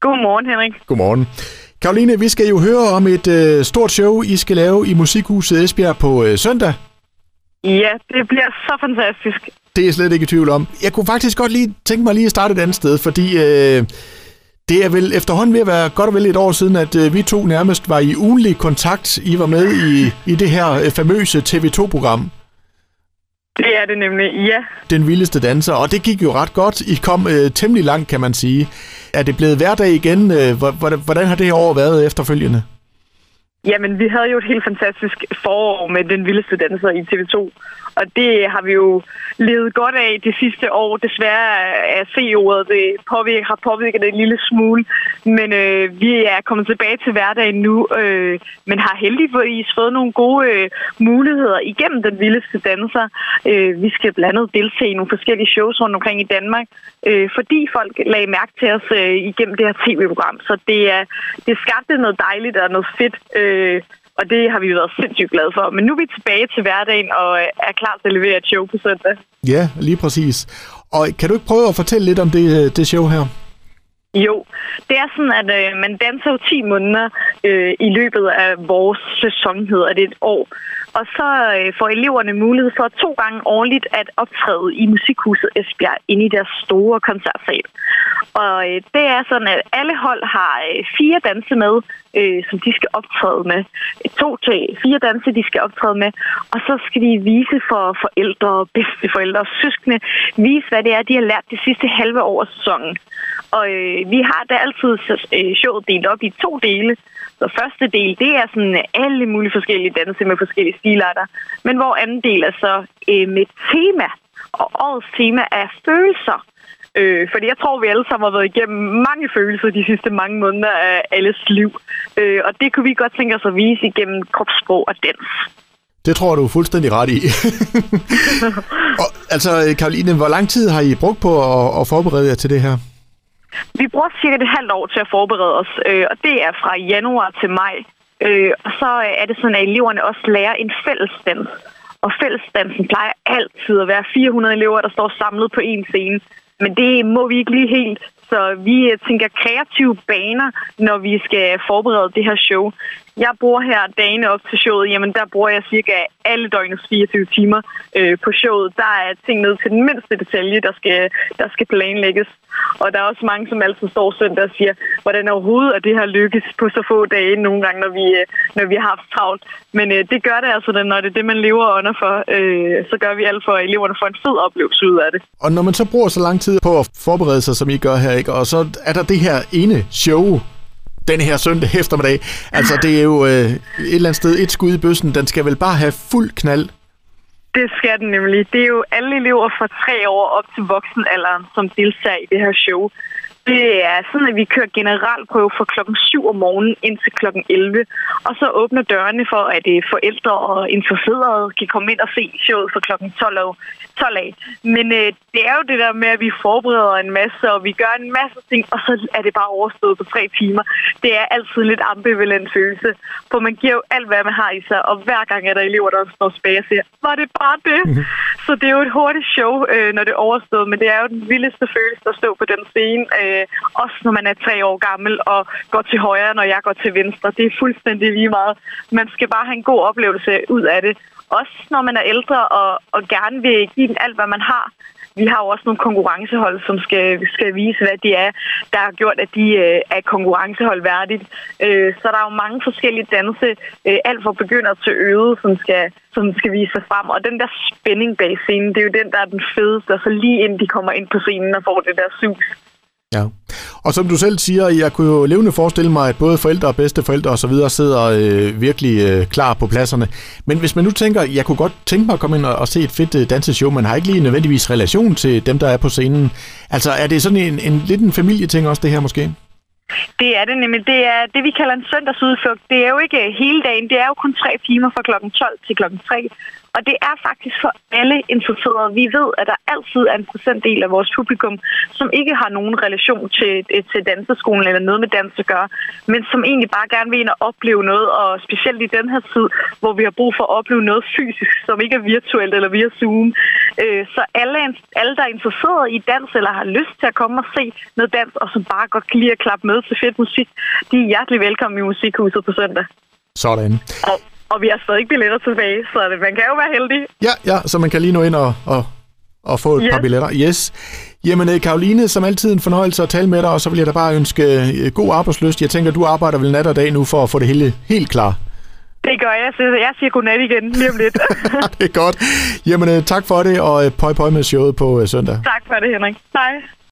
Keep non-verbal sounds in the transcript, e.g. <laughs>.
Godmorgen, Henrik. Godmorgen. Karoline, vi skal jo høre om et øh, stort show, I skal lave i Musikhuset Esbjerg på øh, søndag. Ja, det bliver så fantastisk. Det er jeg slet ikke i tvivl om. Jeg kunne faktisk godt lige tænke mig lige at starte et andet sted, fordi øh, det er vel efterhånden ved at være godt og vel et år siden, at øh, vi to nærmest var i ugenlig kontakt. I var med i, i det her øh, famøse TV2-program. Det er det nemlig, ja. Den vildeste danser, og det gik jo ret godt. I kom øh, temmelig langt, kan man sige. Er det blevet hverdag igen? Øh, hvordan har det her år været efterfølgende? Jamen, vi havde jo et helt fantastisk forår med Den Vildeste Danser i TV2. Og det har vi jo levet godt af de sidste år. Desværre er C-ordet, det påvirker, har påvirket det en lille smule. Men øh, vi er kommet tilbage til hverdagen nu, øh, men har heldigvis fået nogle gode øh, muligheder igennem Den Vildeste Danser. Øh, vi skal blandt andet deltage i nogle forskellige shows rundt omkring i Danmark, øh, fordi folk lagde mærke til os øh, igennem det her tv-program. Så det, er, det skabte noget dejligt og noget fedt øh, og det har vi været sindssygt glade for. Men nu er vi tilbage til hverdagen og er klar til at levere et show på søndag. Ja, lige præcis. Og kan du ikke prøve at fortælle lidt om det, øh, det show her? Jo, det er sådan, at øh, man danser jo 10 måneder øh, i løbet af vores sæson, hedder det et år. Og så øh, får eleverne mulighed for to gange årligt at optræde i Musikhuset Esbjerg inde i deres store koncertsal. Og øh, det er sådan, at alle hold har øh, fire danse med, øh, som de skal optræde med. To til fire danse, de skal optræde med. Og så skal de vise for forældre, bedsteforældre og søskende, vise, hvad det er, de har lært det sidste halve år af sæsonen. Og øh, vi har da altid øh, showet delt op i to dele. Så første del, det er sådan alle mulige forskellige danse med forskellige stilarter. Men hvor anden del er så øh, med tema. Og årets tema er følelser. Øh, fordi jeg tror, vi alle sammen har været igennem mange følelser de sidste mange måneder af alles liv. Øh, og det kunne vi godt tænke os at vise igennem kropssprog og dans. Det tror du er fuldstændig ret i. <laughs> og, altså, Karoline, hvor lang tid har I brugt på at, at forberede jer til det her? Vi bruger cirka et halvt år til at forberede os, øh, og det er fra januar til maj. Øh, og så øh, er det sådan, at eleverne også lærer en fællesdans. Og fællesdansen plejer altid at være 400 elever, der står samlet på én scene. Men det må vi ikke lige helt. Så vi tænker kreative baner, når vi skal forberede det her show. Jeg bor her dagene op til showet. Jamen, der bruger jeg cirka alle døgnets 24 timer øh, på showet. Der er ting ned til den mindste detalje, der skal, der skal planlægges. Og der er også mange, som altid står søndag og siger, hvordan overhovedet er det her lykkes på så få dage nogle gange, når vi, øh, når vi har haft travlt. Men øh, det gør det altså, når det er det, man lever under for. Øh, så gør vi alt for, at eleverne får en fed oplevelse ud af det. Og når man så bruger så lang tid på at forberede sig, som I gør her, ikke? og så er der det her ene show, den her søndag eftermiddag. Altså, det er jo øh, et eller andet sted et skud i bøssen. Den skal vel bare have fuld knald? Det skal den nemlig. Det er jo alle elever fra tre år op til voksenalderen, som deltager i det her show. Det er sådan, at vi kører generalprøve fra klokken 7 om morgenen indtil klokken 11. Og så åbner dørene for, at øh, forældre og interesserede kan komme ind og se showet fra klokken 12 af. 12 af. Men øh, det er jo det der med, at vi forbereder en masse, og vi gør en masse ting, og så er det bare overstået på tre timer. Det er altid en lidt ambivalent følelse, for man giver jo alt, hvad man har i sig, og hver gang er der elever, der står tilbage og siger, var det bare det? Mm-hmm. Så det er jo et hurtigt show, øh, når det er overstået, men det er jo den vildeste følelse at stå på den scene. Øh, øh, også når man er tre år gammel og går til højre, når jeg går til venstre. Det er fuldstændig lige meget. Man skal bare have en god oplevelse ud af det. Også når man er ældre og, og gerne vil give alt, hvad man har. Vi har jo også nogle konkurrencehold, som skal, skal vise, hvad de er, der har gjort, at de øh, er konkurrencehold værdigt. Øh, så der er jo mange forskellige danse, øh, alt fra begynder til øde, som skal, som skal vise sig frem. Og den der spænding bag scenen, det er jo den, der er den fedeste. Og så lige inden de kommer ind på scenen og får det der sus, Ja, og som du selv siger, jeg kunne jo levende forestille mig, at både forældre og bedsteforældre osv. sidder øh, virkelig øh, klar på pladserne. Men hvis man nu tænker, jeg kunne godt tænke mig at komme ind og, og se et fedt øh, danseshow, men har ikke lige nødvendigvis relation til dem, der er på scenen. Altså er det sådan en, en lidt en familieting også, det her måske? Det er det nemlig. Det er det, vi kalder en søndagsudflugt. Det er jo ikke øh, hele dagen. Det er jo kun tre timer fra klokken 12 til klokken 3. Og det er faktisk for alle interesserede. Vi ved, at der altid er en procentdel af vores publikum, som ikke har nogen relation til, øh, til danseskolen eller noget med dans at gøre, men som egentlig bare gerne vil ind og opleve noget, og specielt i den her tid, hvor vi har brug for at opleve noget fysisk, som ikke er virtuelt eller via Zoom. Øh, så alle, alle, der er interesseret i dans eller har lyst til at komme og se noget dans, og som bare godt kan lide at klappe med til fedt musik, de er hjertelig velkommen i Musikhuset på søndag. Sådan. Og, og vi har stadig billetter tilbage, så man kan jo være heldig. Ja, ja, så man kan lige nå ind og, og, og få et yes. par billetter. Yes. Jamen, Karoline, som altid en fornøjelse at tale med dig, og så vil jeg da bare ønske øh, god arbejdsløst. Jeg tænker, du arbejder vel nat og dag nu for at få det hele helt klar. Det gør jeg, så jeg siger godnat igen lige om lidt. <laughs> det er godt. Jamen, øh, tak for det, og øh, pøj pøj med showet på søndag. Tak for det, Henrik. Hej.